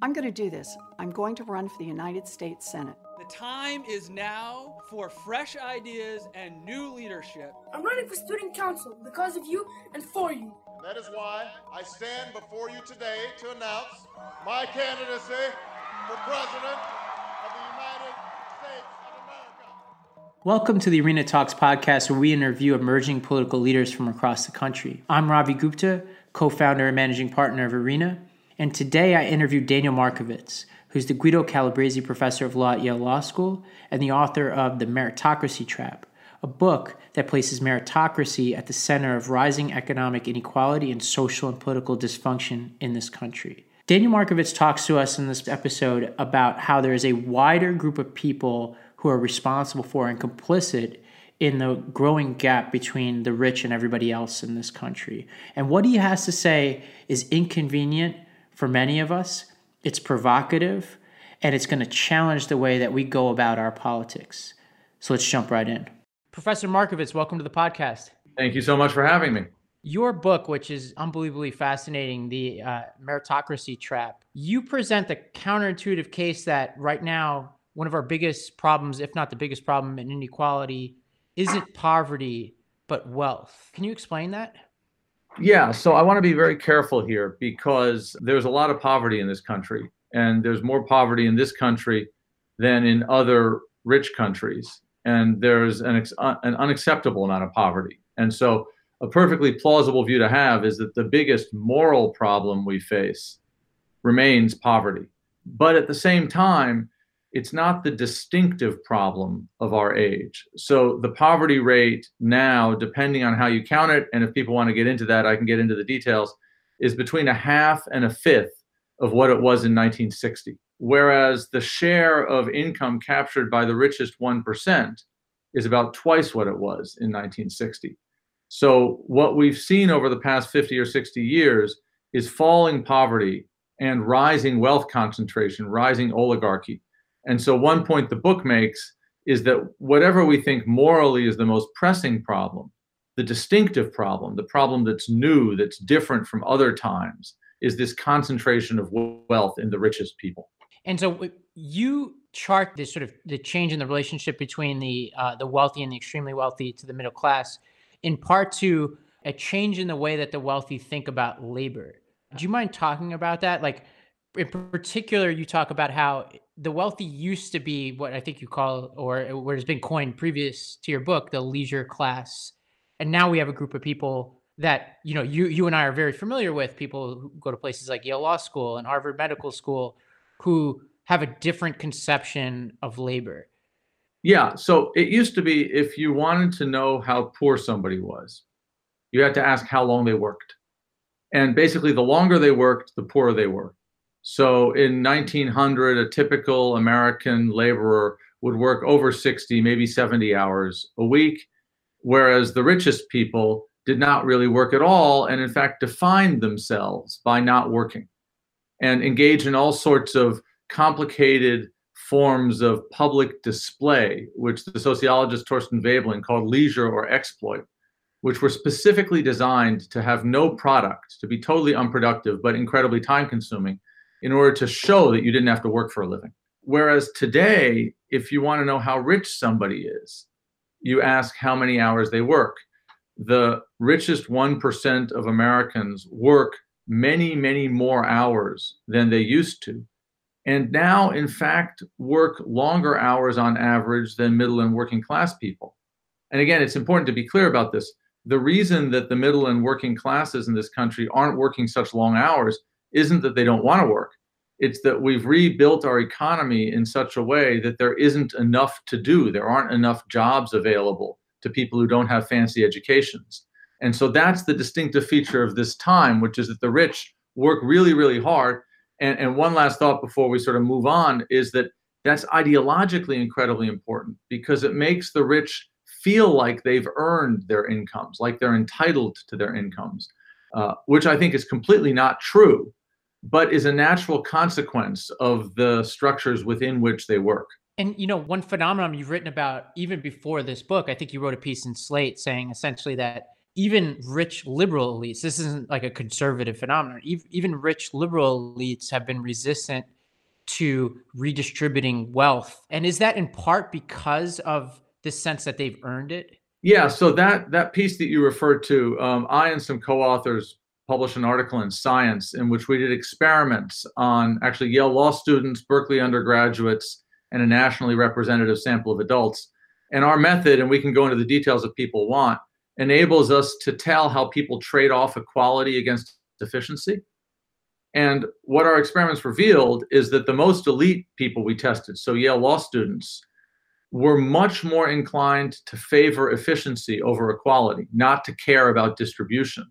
I'm going to do this. I'm going to run for the United States Senate. The time is now for fresh ideas and new leadership. I'm running for student council because of you and for you. That is why I stand before you today to announce my candidacy for President of the United States of America. Welcome to the Arena Talks podcast, where we interview emerging political leaders from across the country. I'm Ravi Gupta, co founder and managing partner of Arena, and today I interviewed Daniel Markovits, who's the Guido Calabresi Professor of Law at Yale Law School and the author of The Meritocracy Trap, a book that places meritocracy at the center of rising economic inequality and social and political dysfunction in this country. Daniel Markovits talks to us in this episode about how there is a wider group of people who are responsible for and complicit in the growing gap between the rich and everybody else in this country. And what he has to say is inconvenient for many of us, it's provocative, and it's going to challenge the way that we go about our politics. So let's jump right in. Professor Markovits, welcome to the podcast. Thank you so much for having me. Your book, which is unbelievably fascinating, The uh, Meritocracy Trap, you present the counterintuitive case that right now, one of our biggest problems, if not the biggest problem in inequality, isn't poverty, but wealth. Can you explain that? Yeah, so I want to be very careful here because there's a lot of poverty in this country, and there's more poverty in this country than in other rich countries, and there's an, uh, an unacceptable amount of poverty. And so, a perfectly plausible view to have is that the biggest moral problem we face remains poverty. But at the same time, it's not the distinctive problem of our age. So the poverty rate now, depending on how you count it, and if people want to get into that, I can get into the details, is between a half and a fifth of what it was in 1960. Whereas the share of income captured by the richest 1% is about twice what it was in 1960. So what we've seen over the past 50 or 60 years is falling poverty and rising wealth concentration, rising oligarchy. And so, one point the book makes is that whatever we think morally is the most pressing problem, the distinctive problem, the problem that's new, that's different from other times, is this concentration of wealth in the richest people. And so, you chart this sort of the change in the relationship between the uh, the wealthy and the extremely wealthy to the middle class, in part to a change in the way that the wealthy think about labor. Do you mind talking about that? Like, in particular, you talk about how the wealthy used to be what I think you call, or what has been coined previous to your book, the leisure class, and now we have a group of people that you know you you and I are very familiar with, people who go to places like Yale Law School and Harvard Medical School, who have a different conception of labor. Yeah, so it used to be if you wanted to know how poor somebody was, you had to ask how long they worked. And basically, the longer they worked, the poorer they were. So in 1900, a typical American laborer would work over 60, maybe 70 hours a week, whereas the richest people did not really work at all and, in fact, defined themselves by not working and engage in all sorts of complicated forms of public display, which the sociologist Thorstein Veblen called leisure or exploit, which were specifically designed to have no product, to be totally unproductive, but incredibly time consuming in order to show that you didn't have to work for a living. Whereas today, if you want to know how rich somebody is, you ask how many hours they work. The richest 1% of Americans work many, many more hours than they used to. And now, in fact, work longer hours on average than middle and working class people. And again, it's important to be clear about this. The reason that the middle and working classes in this country aren't working such long hours isn't that they don't want to work. It's that we've rebuilt our economy in such a way that there isn't enough to do. There aren't enough jobs available to people who don't have fancy educations. And so that's the distinctive feature of this time, which is that the rich work really, really hard. And, and one last thought before we sort of move on is that that's ideologically incredibly important because it makes the rich feel like they've earned their incomes, like they're entitled to their incomes, uh, which I think is completely not true but is a natural consequence of the structures within which they work. And you know, one phenomenon you've written about even before this book, I think you wrote a piece in Slate saying essentially that even rich liberal elites, this isn't like a conservative phenomenon, even rich liberal elites have been resistant to redistributing wealth. And is that in part because of this sense that they've earned it? Yeah, so that that piece that you referred to, um, I and some co-authors published an article in Science in which we did experiments on actually Yale law students, Berkeley undergraduates, and a nationally representative sample of adults. And our method, and we can go into the details if people want, enables us to tell how people trade off equality against efficiency. And what our experiments revealed is that the most elite people we tested, so Yale law students, were much more inclined to favor efficiency over equality, not to care about distribution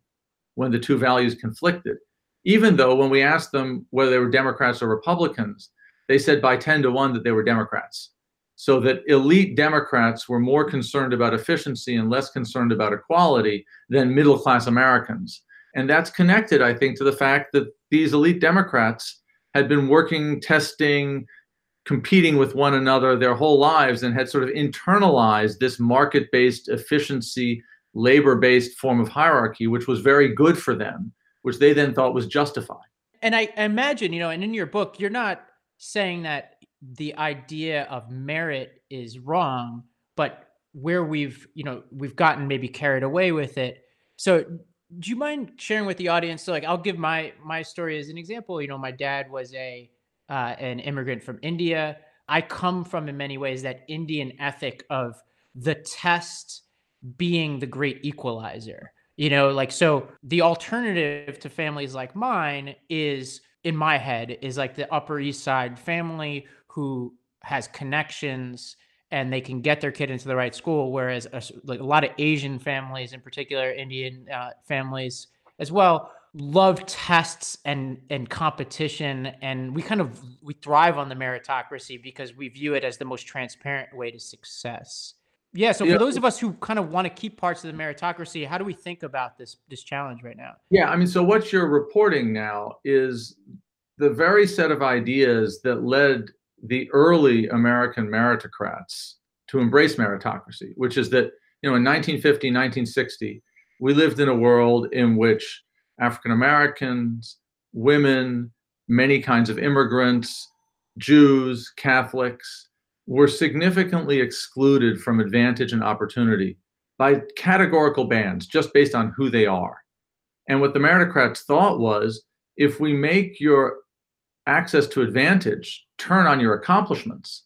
when the two values conflicted. Even though when we asked them whether they were Democrats or Republicans, they said by 10 to 1 that they were Democrats. So that elite Democrats were more concerned about efficiency and less concerned about equality than middle class Americans. And that's connected, I think, to the fact that these elite Democrats had been working, testing, competing with one another their whole lives and had sort of internalized this market based efficiency, labor based form of hierarchy, which was very good for them, which they then thought was justified. And I imagine, you know, and in your book, you're not saying that the idea of merit is wrong, but where we've, you know, we've gotten maybe carried away with it. So do you mind sharing with the audience? So like I'll give my my story as an example. You know, my dad was a uh, an immigrant from India. I come from, in many ways, that Indian ethic of the test being the great equalizer. You know, like, so the alternative to families like mine is, in my head, is like the Upper East Side family who has connections and they can get their kid into the right school. Whereas a, like a lot of Asian families, in particular, Indian uh, families as well, love tests and and competition and we kind of we thrive on the meritocracy because we view it as the most transparent way to success yeah so for those of us who kind of want to keep parts of the meritocracy how do we think about this this challenge right now? Yeah i mean so what you're reporting now is the very set of ideas that led the early american meritocrats to embrace meritocracy which is that you know in 1950 1960 we lived in a world in which African Americans, women, many kinds of immigrants, Jews, Catholics, were significantly excluded from advantage and opportunity by categorical bans just based on who they are. And what the meritocrats thought was if we make your access to advantage turn on your accomplishments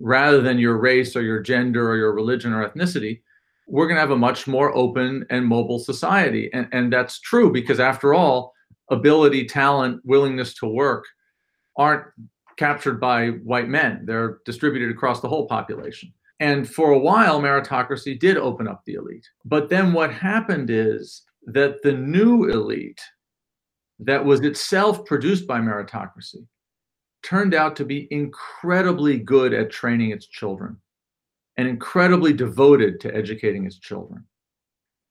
rather than your race or your gender or your religion or ethnicity, we're going to have a much more open and mobile society. And, and that's true because, after all, ability, talent, willingness to work aren't captured by white men, they're distributed across the whole population. And for a while, meritocracy did open up the elite. But then what happened is that the new elite, that was itself produced by meritocracy, turned out to be incredibly good at training its children and incredibly devoted to educating its children.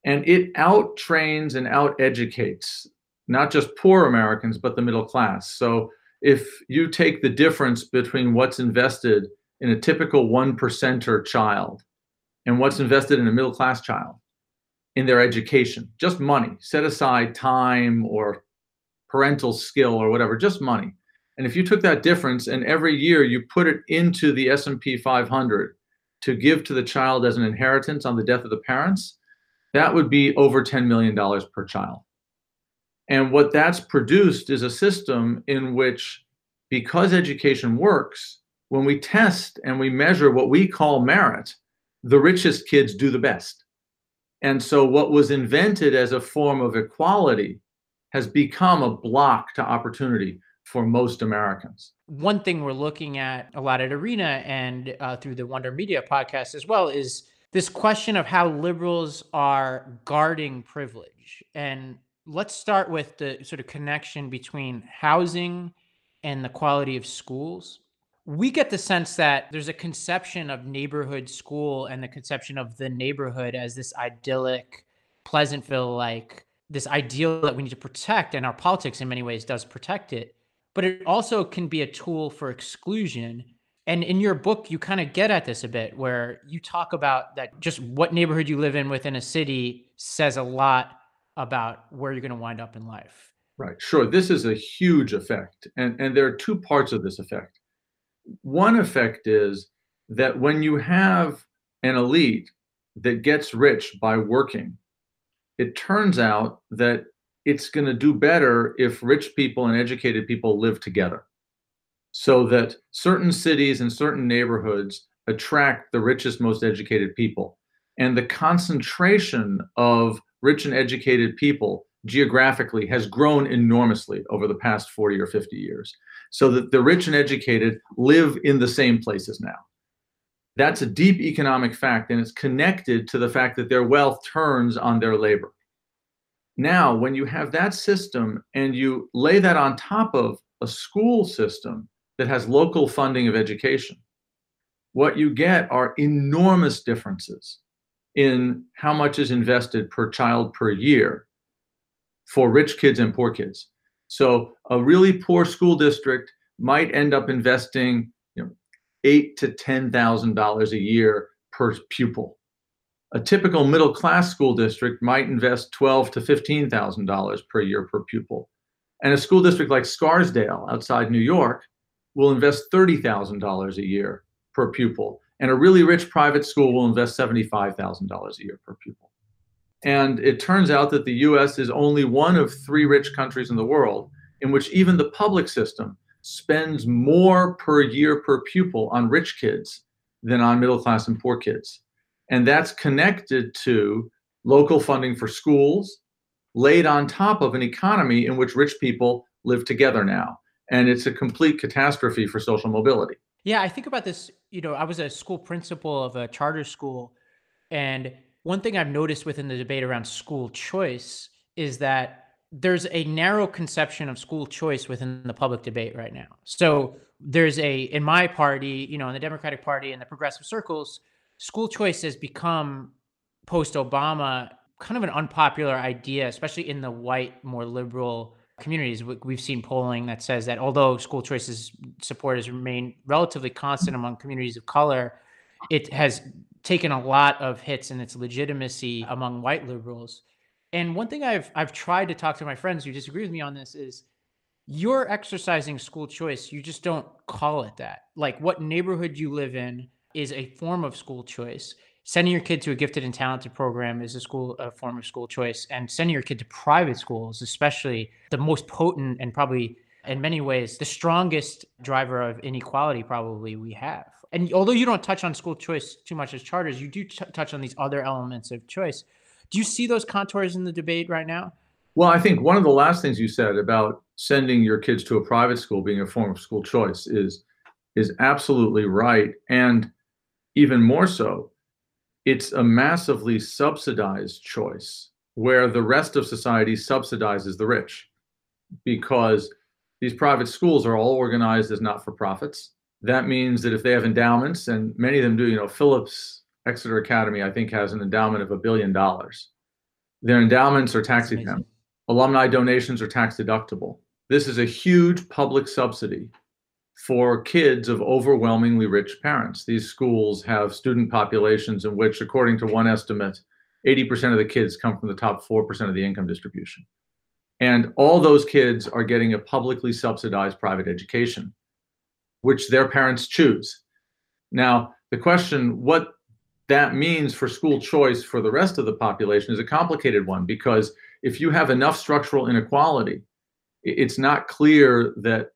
And it out trains and out educates not just poor Americans, but the middle class. So if you take the difference between what's invested in a typical one percenter child and what's invested in a middle class child in their education, just money, set aside time or parental skill or whatever, just money. And if you took that difference and every year you put it into the S&P 500 to give to the child as an inheritance on the death of the parents, that would be over $10 million per child. And what that's produced is a system in which, because education works, when we test and we measure what we call merit, the richest kids do the best. And so, what was invented as a form of equality has become a block to opportunity for most Americans. One thing we're looking at a lot at Arena and uh, through the Wonder Media podcast as well is this question of how liberals are guarding privilege. And let's start with the sort of connection between housing and the quality of schools. We get the sense that there's a conception of neighborhood school and the conception of the neighborhood as this idyllic, Pleasantville like, this ideal that we need to protect. And our politics, in many ways, does protect it but it also can be a tool for exclusion And in your book, you kind of get at this a bit where you talk about that just what neighborhood you live in within a city says a lot about where you're going to wind up in life. Right. Sure. This is a huge effect. And, and there are two parts of this effect. One effect is that when you have an elite that gets rich by working, it turns out that it's going to do better if rich people and educated people live together so that certain cities and certain neighborhoods attract the richest, most educated people. And the concentration of rich and educated people geographically has grown enormously over the past 40 or 50 years, so that the rich and educated live in the same places now. That's a deep economic fact, and it's connected to the fact that their wealth turns on their labor. Now, when you have that system and you lay that on top of a school system that has local funding of education, what you get are enormous differences in how much is invested per child per year for rich kids and poor kids. So a really poor school district might end up investing, you know, eight to ten thousand dollars a year per pupil. A typical middle class school district might invest twelve to fifteen thousand dollars per year per pupil. And a school district like Scarsdale outside New York will invest thirty thousand dollars a year per pupil. And a really rich private school will invest $75,000 a year per pupil. And it turns out that the US is only one of three rich countries in the world in which even the public system spends more per year per pupil on rich kids than on middle class and poor kids. And that's connected to local funding for schools laid on top of an economy in which rich people live together now. And it's a complete catastrophe for social mobility. Yeah, I think about this. You know, I was a school principal of a charter school. And one thing I've noticed within the debate around school choice is that there's a narrow conception of school choice within the public debate right now. So there's a, in my party, you know, in the Democratic Party and the progressive circles, school choice has become post Obama kind of an unpopular idea, especially in the white, more liberal communities. We've seen polling that says that although school choices support has remained relatively constant among communities of color, it has taken a lot of hits in its legitimacy among white liberals. And one thing I've I've tried to talk to my friends who disagree with me on this is you're exercising school choice. You just don't call it that. Like what neighborhood you live in is a form of school choice sending your kid to a gifted and talented program is a school a form of school choice and sending your kid to private schools especially the most potent and probably in many ways the strongest driver of inequality probably we have. And although you don't touch on school choice too much as charters you do t- touch on these other elements of choice. Do you see those contours in the debate right now? Well i think one of the last things you said about sending your kids to a private school being a form of school choice is is absolutely right. And even more so it's a massively subsidized choice where the rest of society subsidizes the rich because these private schools are all organized as not for profits. That means that if they have endowments, and many of them do, you know, Phillips Exeter Academy, I think, has an endowment of a billion dollars. Their endowments are tax exempt, alumni donations are tax deductible. This is a huge public subsidy for kids of overwhelmingly rich parents. These schools have student populations in which, according to one estimate, 80% of the kids come from the top 4% of the income distribution. And all those kids are getting a publicly subsidized private education, which their parents choose. Now, the question, what that means for school choice for the rest of the population is a complicated one because if you have enough structural inequality, it's not clear that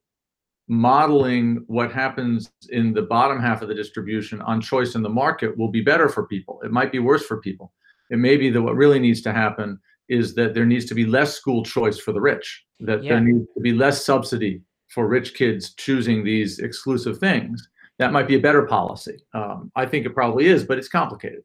modeling what happens in the bottom half of the distribution on choice in the market will be better for people. It might be worse for people. It may be that what really needs to happen is that there needs to be less school choice for the rich, that yeah. there needs to be less subsidy for rich kids choosing these exclusive things. That might be a better policy. Um, I think it probably is, but it's complicated.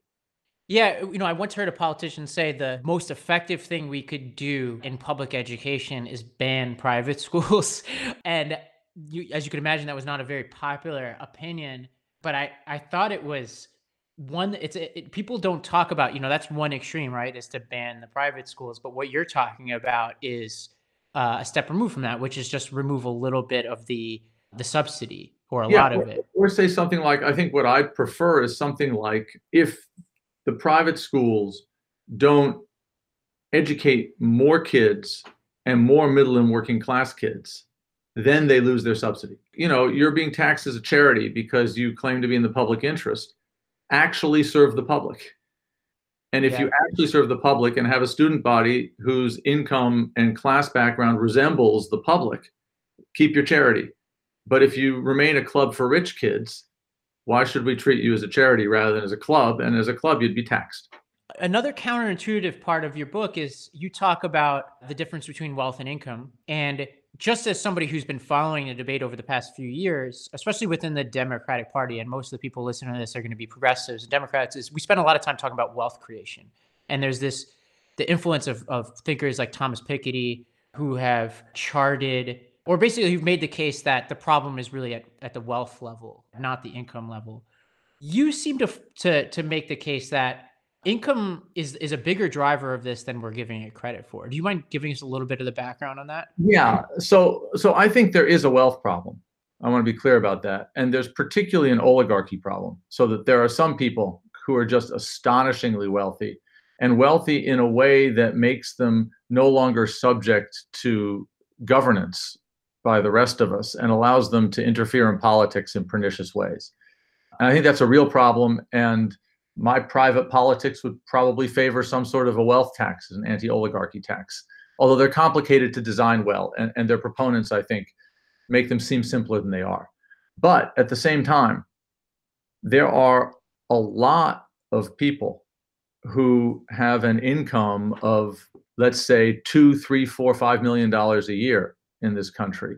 Yeah, you know, I once heard a politician say the most effective thing we could do in public education is ban private schools. and you, as you could imagine, that was not a very popular opinion. But I, I thought it was one. It's it, people don't talk about. You know, that's one extreme, right? Is to ban the private schools. But what you're talking about is uh, a step removed from that, which is just remove a little bit of the the subsidy, or a Yeah, lot of or, it. or say something like, I think what I prefer is something like if the private schools don't educate more kids and more middle and working class kids, then they lose their subsidy. You know, you're being taxed as a charity because you claim to be in the public interest. Actually serve the public. And if Yeah. you actually serve the public and have a student body whose income and class background resembles the public, keep your charity. But if you remain a club for rich kids, why should we treat you as a charity rather than as a club? And as a club, you'd be taxed. Another counterintuitive part of your book is you talk about the difference between wealth and income. And just as somebody who's been following the debate over the past few years, especially within the Democratic Party, and most of the people listening to this are going to be progressives and Democrats, is we spend a lot of time talking about wealth creation. And there's this the influence of, of thinkers like Thomas Piketty who have charted or basically who've made the case that the problem is really at, at the wealth level, not the income level. You seem to to to make the case that income is is a bigger driver of this than we're giving it credit for. Do you mind giving us a little bit of the background on that? Yeah. So so I think there is a wealth problem. I want to be clear about that. And there's particularly an oligarchy problem. So that there are some people who are just astonishingly wealthy and wealthy in a way that makes them no longer subject to governance by the rest of us and allows them to interfere in politics in pernicious ways. And I think that's a real problem. And my private politics would probably favor some sort of a wealth tax, an anti oligarchy tax, although they're complicated to design well. And, and their proponents, I think, make them seem simpler than they are. But at the same time, there are a lot of people who have an income of, let's say, two, three, four, five million dollars a year in this country,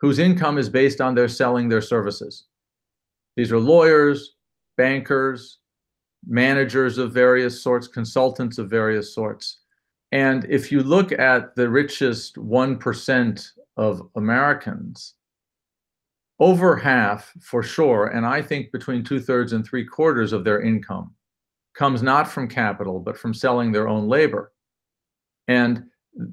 whose income is based on their selling their services. These are lawyers, bankers, managers of various sorts, consultants of various sorts. And if you look at the richest 1% of Americans, over half for sure, and I think between two thirds and three quarters of their income comes not from capital, but from selling their own labor. And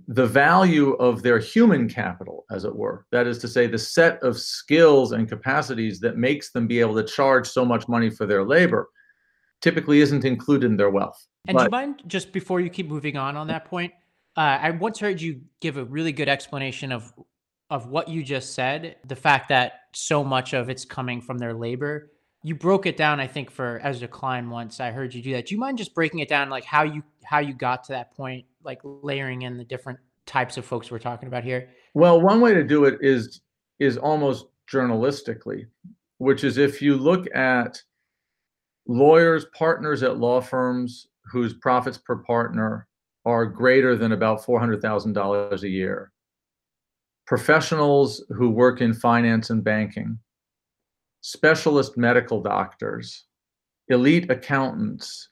the value of their human capital, as it were, that is to say, the set of skills and capacities that makes them be able to charge so much money for their labor, typically isn't included in their wealth. And do you mind just before you keep moving on on that point? Uh, I once heard you give a really good explanation of of what you just said. The fact that so much of it's coming from their labor. You broke it down, I think, for Ezra Klein once. I heard you do that. Do you mind just breaking it down, like how you how you got to that point, like layering in the different types of folks we're talking about here? Well, one way to do it is is almost journalistically, which is if you look at lawyers, partners at law firms whose profits per partner are greater than about $400,000 a year, professionals who work in finance and banking, specialist medical doctors, elite accountants,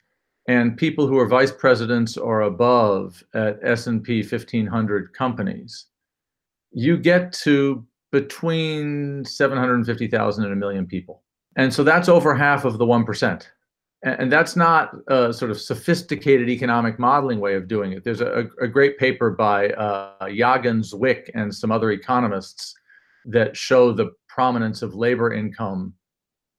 and people who are vice presidents or above at S&P 1500 companies, you get to between 750,000 and a million people. And so that's over half of the 1%. And that's not a sort of sophisticated economic modeling way of doing it. There's a, a great paper by uh, Yagan Zwick and some other economists that show the prominence of labor income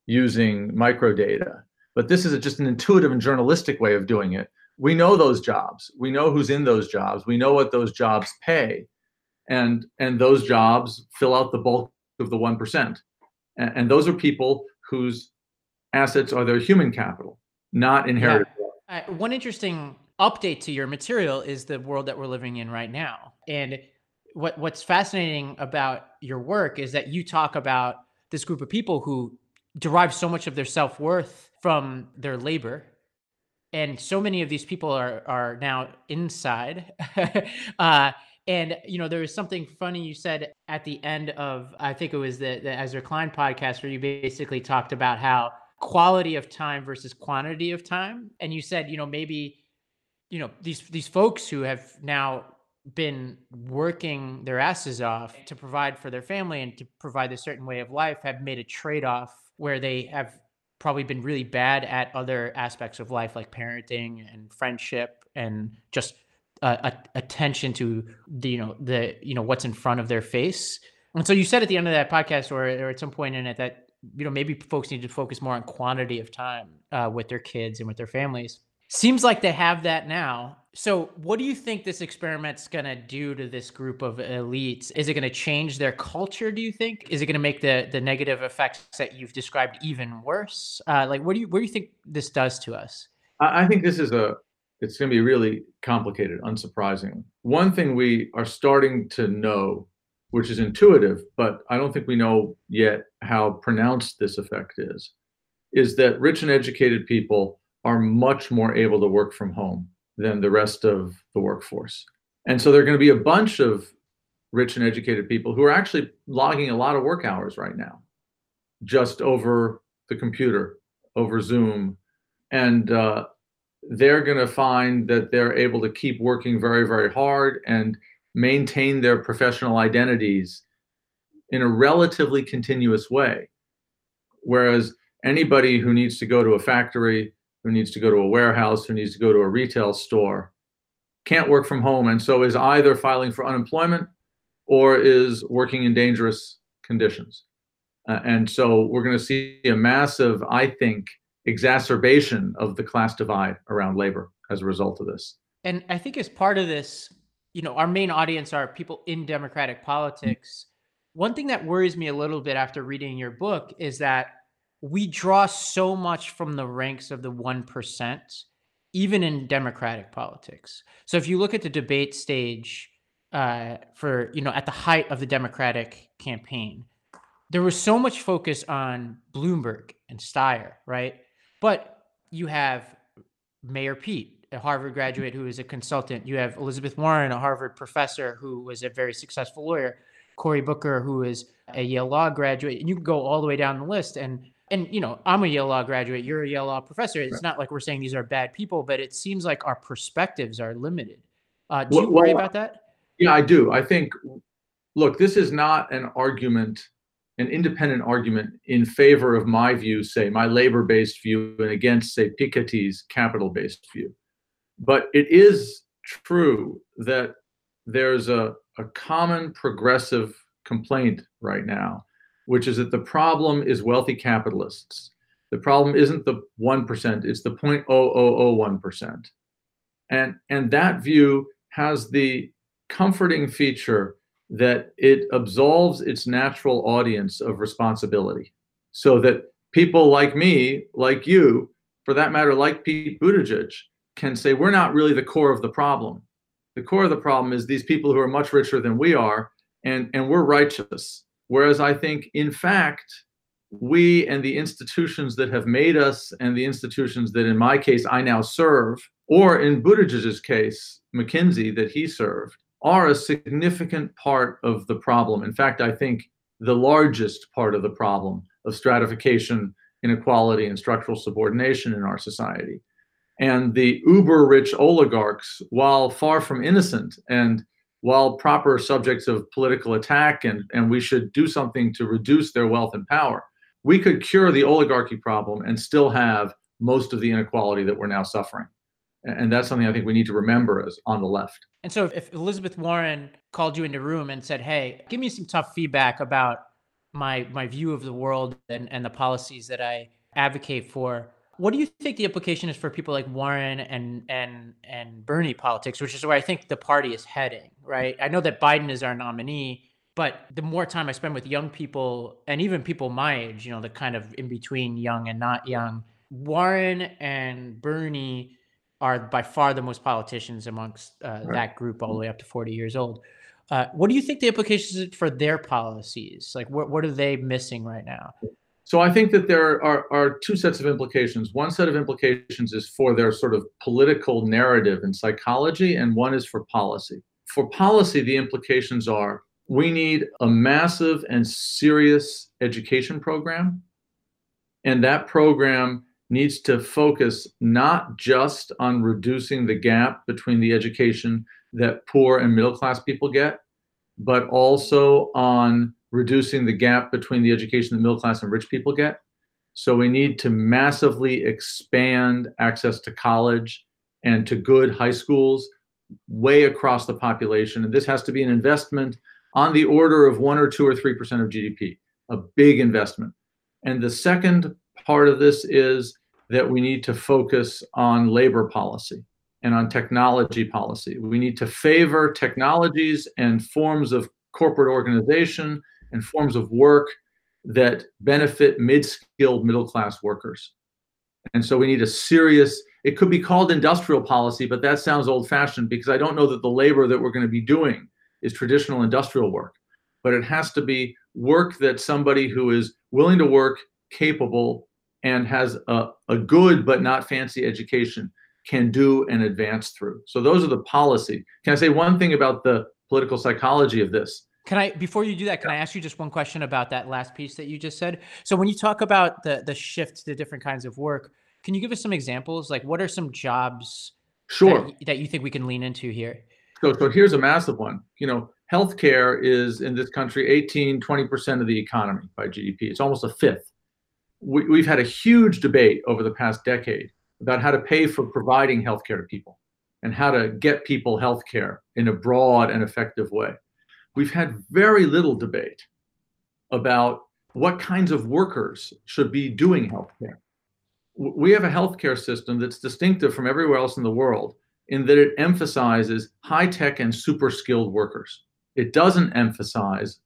using microdata. But this is a, just an intuitive and journalistic way of doing it. We know those jobs. We know who's in those jobs. We know what those jobs pay. And, and those jobs fill out the bulk of the 1%. And, and those are people whose assets are their human capital, not inherited. Yeah. Uh, one interesting update to your material is the world that we're living in right now. And what what's fascinating about your work is that you talk about this group of people who derive so much of their self-worth from their labor. And so many of these people are are now inside. uh, and you know, there was something funny you said at the end of I think it was the, the Ezra Klein podcast where you basically talked about how quality of time versus quantity of time. And you said you know maybe you know these these folks who have now been working their asses off to provide for their family and to provide a certain way of life have made a trade-off where they have probably been really bad at other aspects of life like parenting and friendship and just uh, attention to the you know the you know what's in front of their face And so you said at the end of that podcast or, or at some point in it that you know maybe folks need to focus more on quantity of time uh, with their kids and with their families. Seems like they have that now. So, what do you think this experiment's going to do to this group of elites? Is it going to change their culture? Do you think? Is it going to make the the negative effects that you've described even worse? Uh, like, what do you what do you think this does to us? I, I think this is a it's going to be really complicated, unsurprisingly. One thing we are starting to know, which is intuitive, but I don't think we know yet how pronounced this effect is, is that rich and educated people are much more able to work from home than the rest of the workforce. And so there are going to be a bunch of rich and educated people who are actually logging a lot of work hours right now, just over the computer, over Zoom. And uh, they're going to find that they're able to keep working very, very hard and maintain their professional identities in a relatively continuous way. Whereas anybody who needs to go to a factory, who needs to go to a warehouse, who needs to go to a retail store, can't work from home and so is either filing for unemployment or is working in dangerous conditions. Uh, and so we're going to see a massive, I think, exacerbation of the class divide around labor as a result of this. And I think as part of this, you know, our main audience are people in democratic politics. One thing that worries me a little bit after reading your book is that we draw so much from the ranks of the 1%, even in democratic politics. So if you look at the debate stage uh, for, you know, at the height of the Democratic campaign, there was so much focus on Bloomberg and Steyer, right? But you have Mayor Pete, a Harvard graduate who is a consultant. You have Elizabeth Warren, a Harvard professor who was a very successful lawyer. Cory Booker, who is a Yale Law graduate. And you can go all the way down the list. And and you know, I'm a Yale Law graduate. You're a Yale Law professor. It's right. not like we're saying these are bad people, but it seems like our perspectives are limited. Uh, do well, you worry well, about that? Yeah, I do. I think. Look, this is not an argument an independent argument in favor of my view, say my labor-based view, and against, say, Piketty's capital-based view. But it is true that there's a, a common progressive complaint right now, which is that the problem is wealthy capitalists. The problem isn't the 1%, it's the 0.0001%. And, and that view has the comforting feature that it absolves its natural audience of responsibility so that people like me, like you, for that matter, like Pete Buttigieg, can say, we're not really the core of the problem. The core of the problem is these people who are much richer than we are, and, and we're righteous. Whereas I think, in fact, we and the institutions that have made us, and the institutions that, in my case, I now serve, or in Buttigieg's case, McKinsey, that he served, are a significant part of the problem. In fact, I think the largest part of the problem of stratification, inequality, and structural subordination in our society. And the uber rich oligarchs, while far from innocent and while proper subjects of political attack, and, and we should do something to reduce their wealth and power, we could cure the oligarchy problem and still have most of the inequality that we're now suffering. And that's something I think we need to remember as on the left. And so if Elizabeth Warren called you into room and said, Hey, give me some tough feedback about my my view of the world and, and the policies that I advocate for, what do you think the implication is for people like Warren and and and Bernie politics, which is where I think the party is heading, right? I know that Biden is our nominee, but the more time I spend with young people and even people my age, you know, the kind of in between young and not young, Warren and Bernie are by far the most politicians amongst uh, right. that group, all the way up to 40 years old. Uh, what do you think the implications for their policies? Like, what, what are they missing right now? So I think that there are, are two sets of implications. One set of implications is for their sort of political narrative and psychology, and one is for policy. For policy, the implications are we need a massive and serious education program, and that program needs to focus not just on reducing the gap between the education that poor and middle class people get, but also on reducing the gap between the education that middle class and rich people get. So we need to massively expand access to college and to good high schools way across the population. And this has to be an investment on the order of one or two or three percent of GDP, a big investment. And the second part of this is that we need to focus on labor policy and on technology policy. We need to favor technologies and forms of corporate organization and forms of work that benefit mid-skilled middle-class workers. And so we need a serious it could be called industrial policy, but that sounds old-fashioned because I don't know that the labor that we're going to be doing is traditional industrial work. But it has to be work that somebody who is willing to work, capable, and has a, a good but not fancy education can do and advance through. So those are the policy. Can I say one thing about the political psychology of this? Can I, before you do that, can I ask you just one question about that last piece that you just said? So when you talk about the the shift to different kinds of work, can you give us some examples? Like, what are some jobs sure that, that you think we can lean into here? So, so here's a massive one. You know, healthcare is in this country 18, 20% of the economy by GDP. It's almost a fifth. We, we've had a huge debate over the past decade about how to pay for providing healthcare to people and how to get people healthcare in a broad and effective way. We've had very little debate about what kinds of workers should be doing healthcare. We have a healthcare system that's distinctive from everywhere else in the world in that it emphasizes high tech and super skilled workers. It doesn't emphasize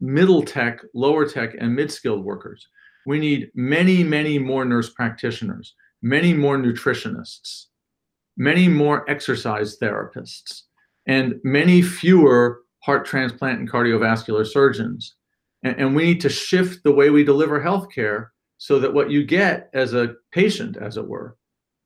middle tech, lower tech, and mid skilled workers. We need many, many more nurse practitioners, many more nutritionists, many more exercise therapists, and many fewer heart transplant and cardiovascular surgeons. And, and we need to shift the way we deliver healthcare so that what you get as a patient, as it were,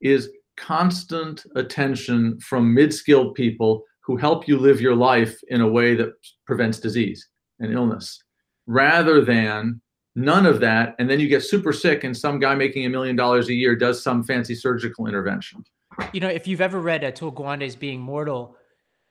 is constant attention from mid skilled people who help you live your life in a way that prevents disease and illness rather than none of that and then you get super sick and some guy making a million dollars a year does some fancy surgical intervention you know if you've ever read Atul Gawande's being mortal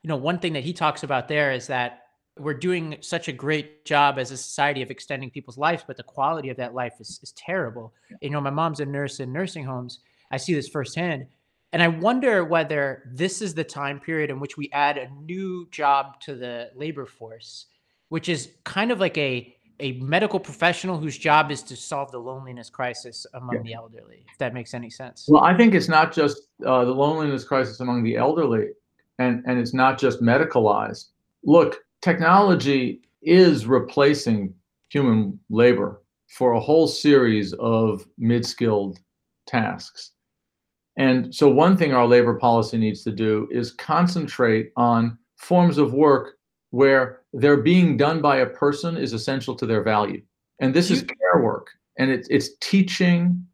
you know one thing that he talks about there is that we're doing such a great job as a society of extending people's lives, but the quality of that life is, is terrible. You know, my mom's a nurse in nursing homes. I see this firsthand. And I wonder whether this is the time period in which we add a new job to the labor force, which is kind of like a a medical professional whose job is to solve the loneliness crisis among yeah. the elderly. If that makes any sense. Well, I think it's not just uh, the loneliness crisis among the elderly, and and it's not just medicalized. Look, technology is replacing human labor for a whole series of mid-skilled tasks. And so one thing our labor policy needs to do is concentrate on forms of work where they're being done by a person is essential to their value. And this is care work. And it's it's teaching,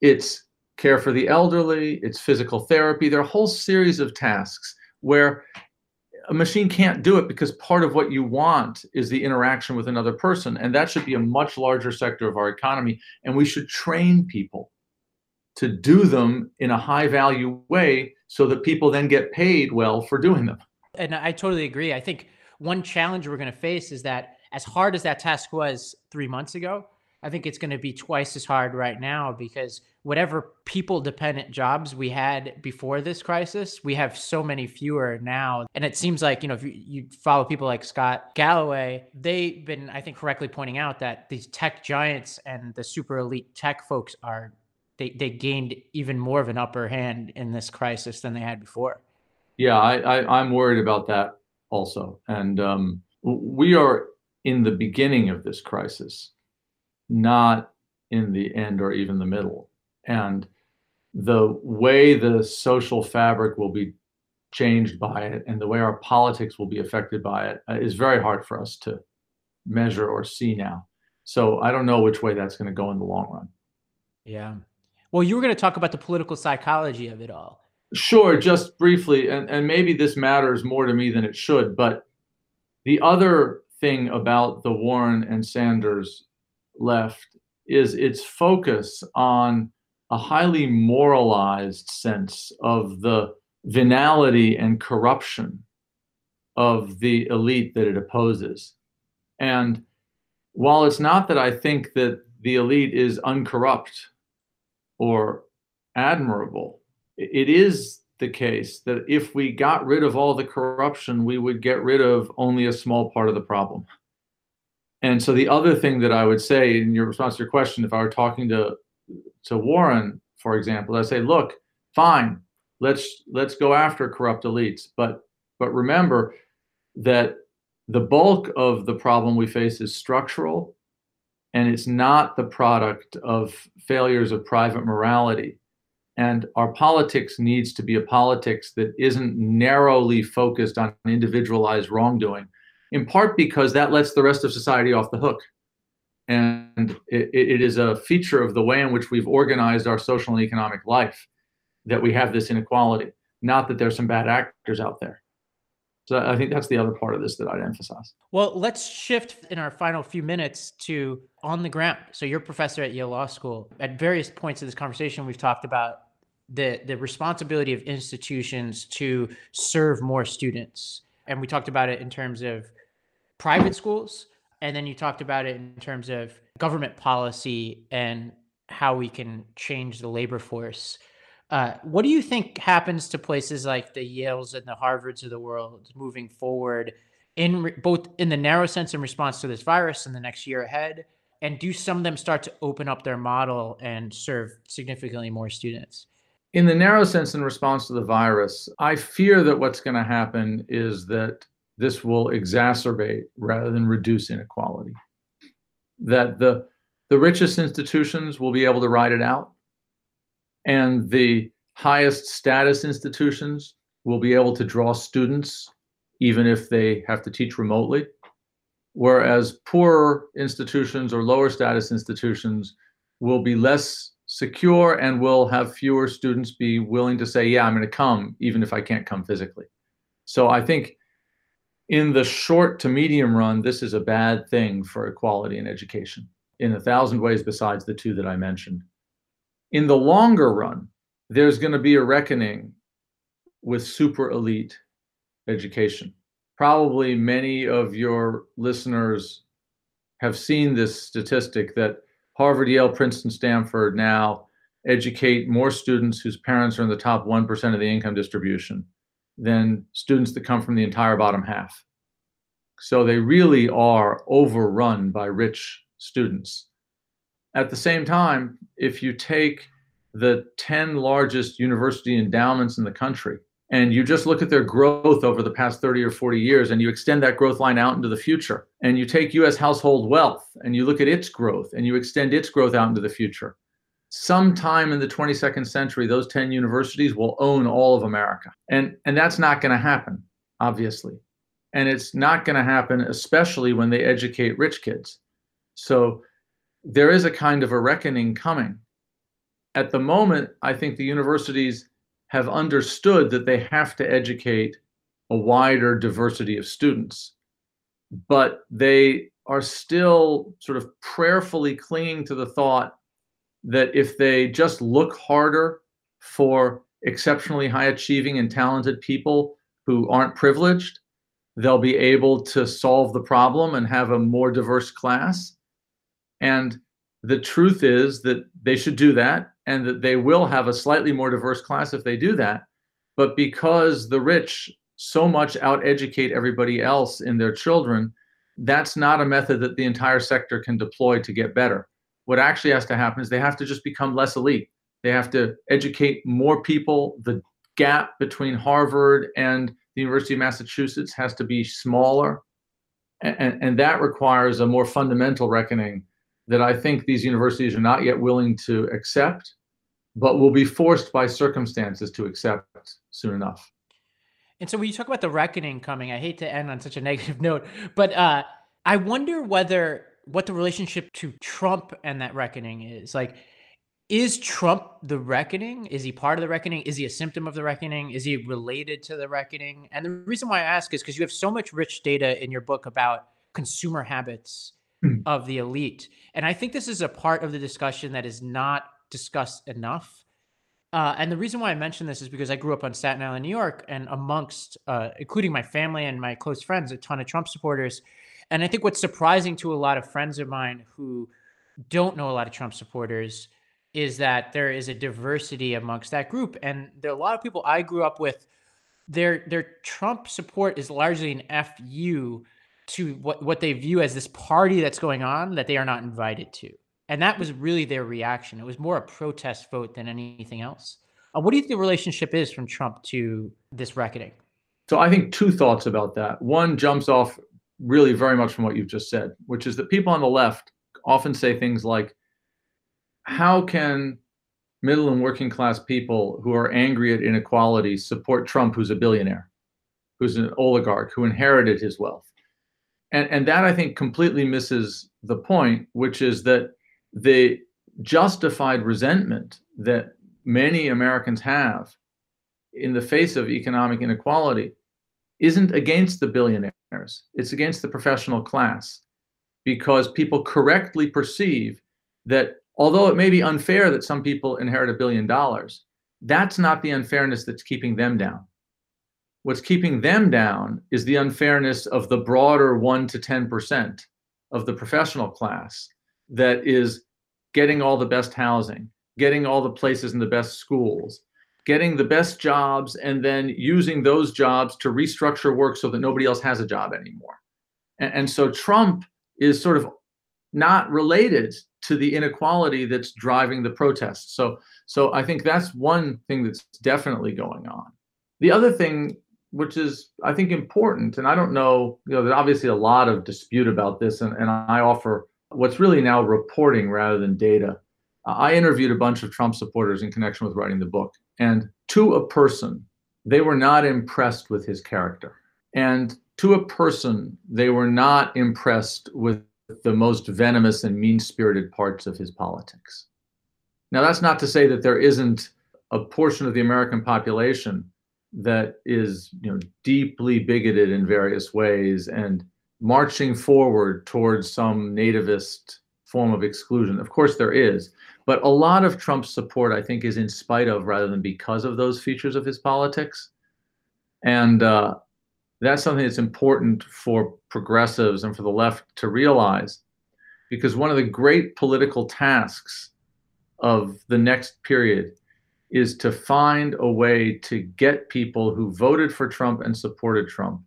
it's care for the elderly, it's physical therapy. There are a whole series of tasks where a machine can't do it because part of what you want is the interaction with another person. And that should be a much larger sector of our economy. And we should train people to do them in a high value way so that people then get paid well for doing them. And I totally agree. I think one challenge we're going to face is that as hard as that task was three months ago, I think it's going to be twice as hard right now because whatever people dependent jobs we had before this crisis, we have so many fewer now. And it seems like, you know, if you, follow people like Scott Galloway, they've been, I think, correctly pointing out that these tech giants and the super elite tech folks are, they, they gained even more of an upper hand in this crisis than they had before. Yeah, I, I, I'm worried about that also. And um, we are in the beginning of this crisis not in the end or even the middle. And the way the social fabric will be changed by it and the way our politics will be affected by it uh, is very hard for us to measure or see now. So I don't know which way that's going to go in the long run. Yeah. Well, you were going to talk about the political psychology of it all. Sure, just briefly, and, and maybe this matters more to me than it should, but the other thing about the Warren and Sanders left is its focus on a highly moralized sense of the venality and corruption of the elite that it opposes. And while it's not that I think that the elite is uncorrupt or admirable, it is the case that if we got rid of all the corruption, we would get rid of only a small part of the problem. And so the other thing that I would say in your response to your question, if I were talking to to Warren, for example, I say, look, fine, let's let's go after corrupt elites, but but remember that the bulk of the problem we face is structural, and it's not the product of failures of private morality. And our politics needs to be a politics that isn't narrowly focused on individualized wrongdoing, in part because that lets the rest of society off the hook. And it, it is a feature of the way in which we've organized our social and economic life that we have this inequality, not that there's some bad actors out there. So I think that's the other part of this that I'd emphasize. Well, let's shift in our final few minutes to on the ground. So you're a professor at Yale Law School. At various points of this conversation, we've talked about the the responsibility of institutions to serve more students. And we talked about it in terms of private schools, and then you talked about it in terms of government policy and how we can change the labor force. Uh, what do you think happens to places like the Yales and the Harvards of the world moving forward, in re- both in the narrow sense in response to this virus in the next year ahead, and do some of them start to open up their model and serve significantly more students? In the narrow sense, in response to the virus, I fear that what's going to happen is that this will exacerbate rather than reduce inequality. That the the richest institutions will be able to ride it out and the highest status institutions will be able to draw students even if they have to teach remotely whereas poorer institutions or lower status institutions will be less secure and will have fewer students be willing to say yeah i'm going to come even if i can't come physically so i think in the short to medium run this is a bad thing for equality in education in a thousand ways besides the two that i mentioned in the longer run, there's going to be a reckoning with super elite education. Probably many of your listeners have seen this statistic that Harvard, Yale, Princeton, Stanford now educate more students whose parents are in the top 1% of the income distribution than students that come from the entire bottom half. So they really are overrun by rich students. At the same time, if you take the 10 largest university endowments in the country and you just look at their growth over the past 30 or 40 years and you extend that growth line out into the future and you take US household wealth and you look at its growth and you extend its growth out into the future. Sometime in the 22nd century those 10 universities will own all of America and and that's not going to happen obviously. And it's not going to happen especially when they educate rich kids. So there is a kind of a reckoning coming. At the moment, I think the universities have understood that they have to educate a wider diversity of students, but they are still sort of prayerfully clinging to the thought that if they just look harder for exceptionally high achieving and talented people who aren't privileged, they'll be able to solve the problem and have a more diverse class. And the truth is that they should do that and that they will have a slightly more diverse class if they do that. But because the rich so much out educate everybody else in their children, that's not a method that the entire sector can deploy to get better. What actually has to happen is they have to just become less elite. They have to educate more people. The gap between Harvard and the University of Massachusetts has to be smaller. And, and that requires a more fundamental reckoning that I think these universities are not yet willing to accept, but will be forced by circumstances to accept soon enough. And so when you talk about the reckoning coming, I hate to end on such a negative note, but uh, I wonder whether what the relationship to Trump and that reckoning is. Like, is Trump the reckoning? Is he part of the reckoning? Is he a symptom of the reckoning? Is he related to the reckoning? And the reason why I ask is because you have so much rich data in your book about consumer habits Hmm. of the elite. And I think this is a part of the discussion that is not discussed enough. Uh, and the reason why I mention this is because I grew up on Staten Island, New York, and amongst, uh, including my family and my close friends, a ton of Trump supporters. And I think what's surprising to a lot of friends of mine who don't know a lot of Trump supporters is that there is a diversity amongst that group. And there are a lot of people I grew up with, their their Trump support is largely an FU to what, what they view as this party that's going on that they are not invited to. And that was really their reaction. It was more a protest vote than anything else. Uh, what do you think the relationship is from Trump to this reckoning? So I think two thoughts about that. One jumps off really very much from what you've just said, which is that people on the left often say things like, how can middle and working class people who are angry at inequality support Trump, who's a billionaire, who's an oligarch, who inherited his wealth? And, and that I think completely misses the point, which is that the justified resentment that many Americans have in the face of economic inequality isn't against the billionaires, it's against the professional class because people correctly perceive that although it may be unfair that some people inherit a billion dollars, that's not the unfairness that's keeping them down. What's keeping them down is the unfairness of the broader 1 to 10% of the professional class that is getting all the best housing, getting all the places in the best schools, getting the best jobs, and then using those jobs to restructure work so that nobody else has a job anymore. And, and so Trump is sort of not related to the inequality that's driving the protests. So, so I think that's one thing that's definitely going on. The other thing, which is I think important, and I don't know, you know, there's obviously a lot of dispute about this, and, and I offer what's really now reporting rather than data. Uh, I interviewed a bunch of Trump supporters in connection with writing the book, and to a person, they were not impressed with his character. And to a person, they were not impressed with the most venomous and mean spirited parts of his politics. Now, that's not to say that there isn't a portion of the American population that is you know, deeply bigoted in various ways and marching forward towards some nativist form of exclusion. Of course, there is. But a lot of Trump's support, I think, is in spite of rather than because of those features of his politics. And uh, that's something that's important for progressives and for the left to realize because one of the great political tasks of the next period is to find a way to get people who voted for Trump and supported Trump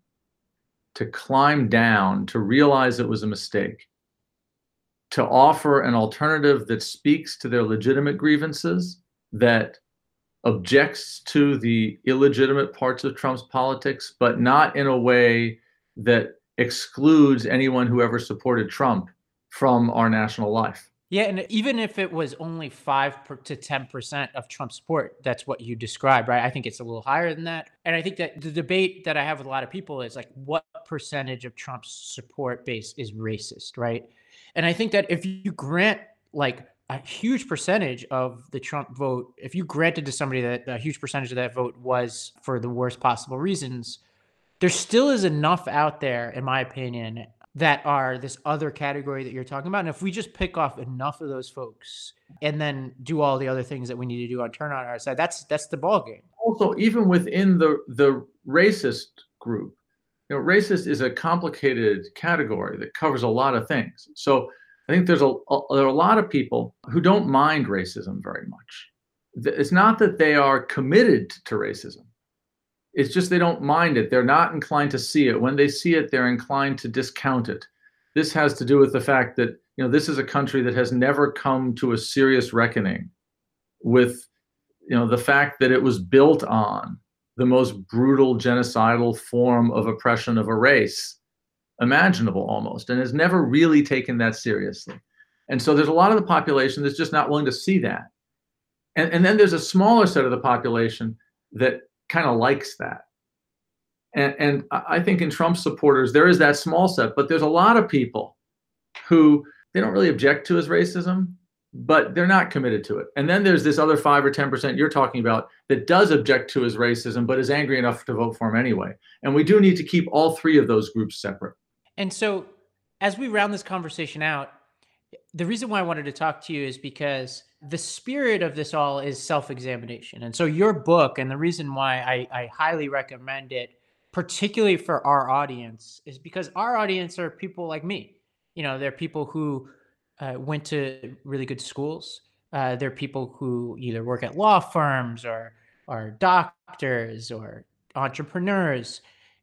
to climb down, to realize it was a mistake, to offer an alternative that speaks to their legitimate grievances, that objects to the illegitimate parts of Trump's politics, but not in a way that excludes anyone who ever supported Trump from our national life. Yeah, and even if it was only five to ten percent of Trump's support, that's what you described, right? I think it's a little higher than that. And I think that the debate that I have with a lot of people is like, what percentage of Trump's support base is racist, right? And I think that if you grant like a huge percentage of the Trump vote, if you granted to somebody that a huge percentage of that vote was for the worst possible reasons, there still is enough out there, in my opinion, that are this other category that you're talking about. And if we just pick off enough of those folks and then do all the other things that we need to do on turn on our side, that's that's the ball game. Also, even within the the racist group, you know, racist is a complicated category that covers a lot of things. So I think there's a, a, there are a lot of people who don't mind racism very much. It's not that they are committed to racism. It's just they don't mind it. They're not inclined to see it. When they see it, they're inclined to discount it. This has to do with the fact that you know this is a country that has never come to a serious reckoning with you know the fact that it was built on the most brutal genocidal form of oppression of a race imaginable almost and has never really taken that seriously. And so there's a lot of the population that's just not willing to see that. And, and then there's a smaller set of the population that kind of likes that. And, and I think in Trump supporters, there is that small set, but there's a lot of people who they don't really object to his racism, but they're not committed to it. And then there's this other five or 10% you're talking about that does object to his racism, but is angry enough to vote for him anyway. And we do need to keep all three of those groups separate. And so, as we round this conversation out, the reason why I wanted to talk to you is because the spirit of this all is self examination. And so, your book, and the reason why I, I, highly recommend it, particularly for our audience, is because our audience are people like me. You know, they're people who uh, went to really good schools, Uh, they're people who either work at law firms or are doctors or entrepreneurs.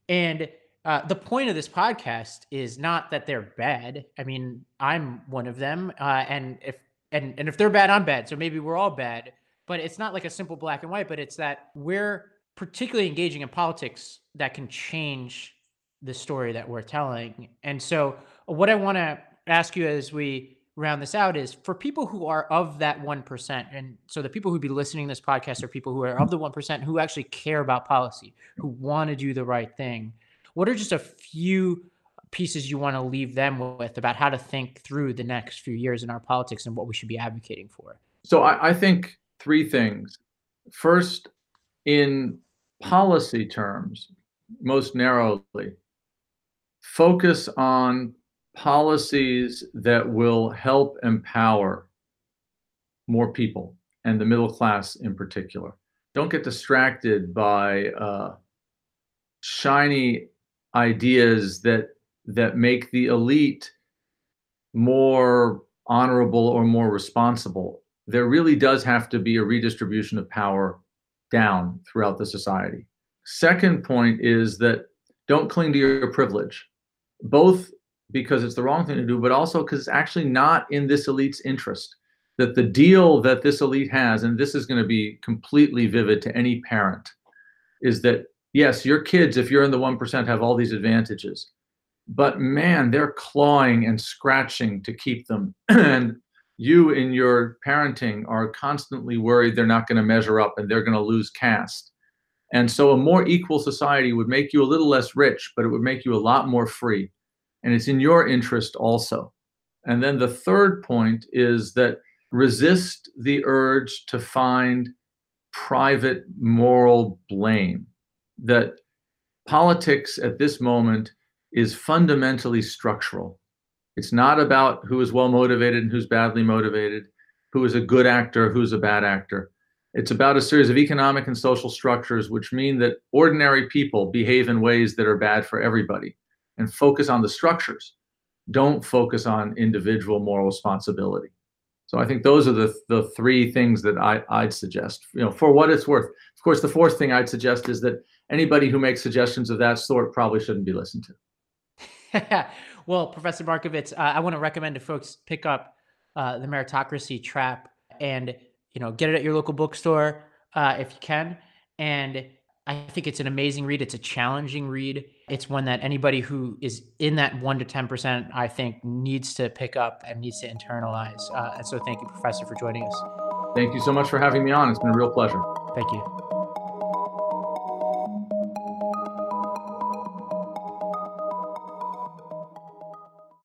And uh, the point of this podcast is not that they're bad. I mean, I'm one of them, uh, and if and and if they're bad, I'm bad. So maybe we're all bad. But it's not like a simple black and white. But it's that we're particularly engaging in politics that can change the story that we're telling. And so, what I want to ask you as we round this out is for people who are of that 1%, and so the people who be listening to this podcast are people who are of the 1% who actually care about policy, who want to do the right thing. What are just a few pieces you want to leave them with about how to think through the next few years in our politics and what we should be advocating for? So I, I think three things. First, in policy terms, most narrowly, focus on policies that will help empower more people and the middle class in particular. Don't get distracted by uh, shiny ideas that that make the elite more honorable or more responsible. There really does have to be a redistribution of power down throughout the society. Second point is that don't cling to your privilege, both because it's the wrong thing to do, but also because it's actually not in this elite's interest. That the deal that this elite has, and this is going to be completely vivid to any parent, is that yes, your kids, if you're in the 1%, have all these advantages. But man, they're clawing and scratching to keep them. and you in your parenting are constantly worried they're not going to measure up and they're going to lose caste. And so a more equal society would make you a little less rich, but it would make you a lot more free and it's in your interest also. And then the third point is that resist the urge to find private moral blame. That politics at this moment is fundamentally structural. It's not about who is well motivated and who's badly motivated, who is a good actor, who's a bad actor. It's about a series of economic and social structures which mean that ordinary people behave in ways that are bad for everybody and focus on the structures. Don't focus on individual moral responsibility. So I think those are the the three things that I, I'd suggest. You know, for what it's worth. Of course, the fourth thing I'd suggest is that anybody who makes suggestions of that sort probably shouldn't be listened to. well, Professor Markovits, uh, I want to recommend to folks pick up uh, the Meritocracy Trap and you know get it at your local bookstore uh, if you can. And I think it's an amazing read. It's a challenging read. It's one that anybody who is in that one to ten percent, I think, needs to pick up and needs to internalize. Uh, and so, thank you, Professor, for joining us. Thank you so much for having me on. It's been a real pleasure. Thank you.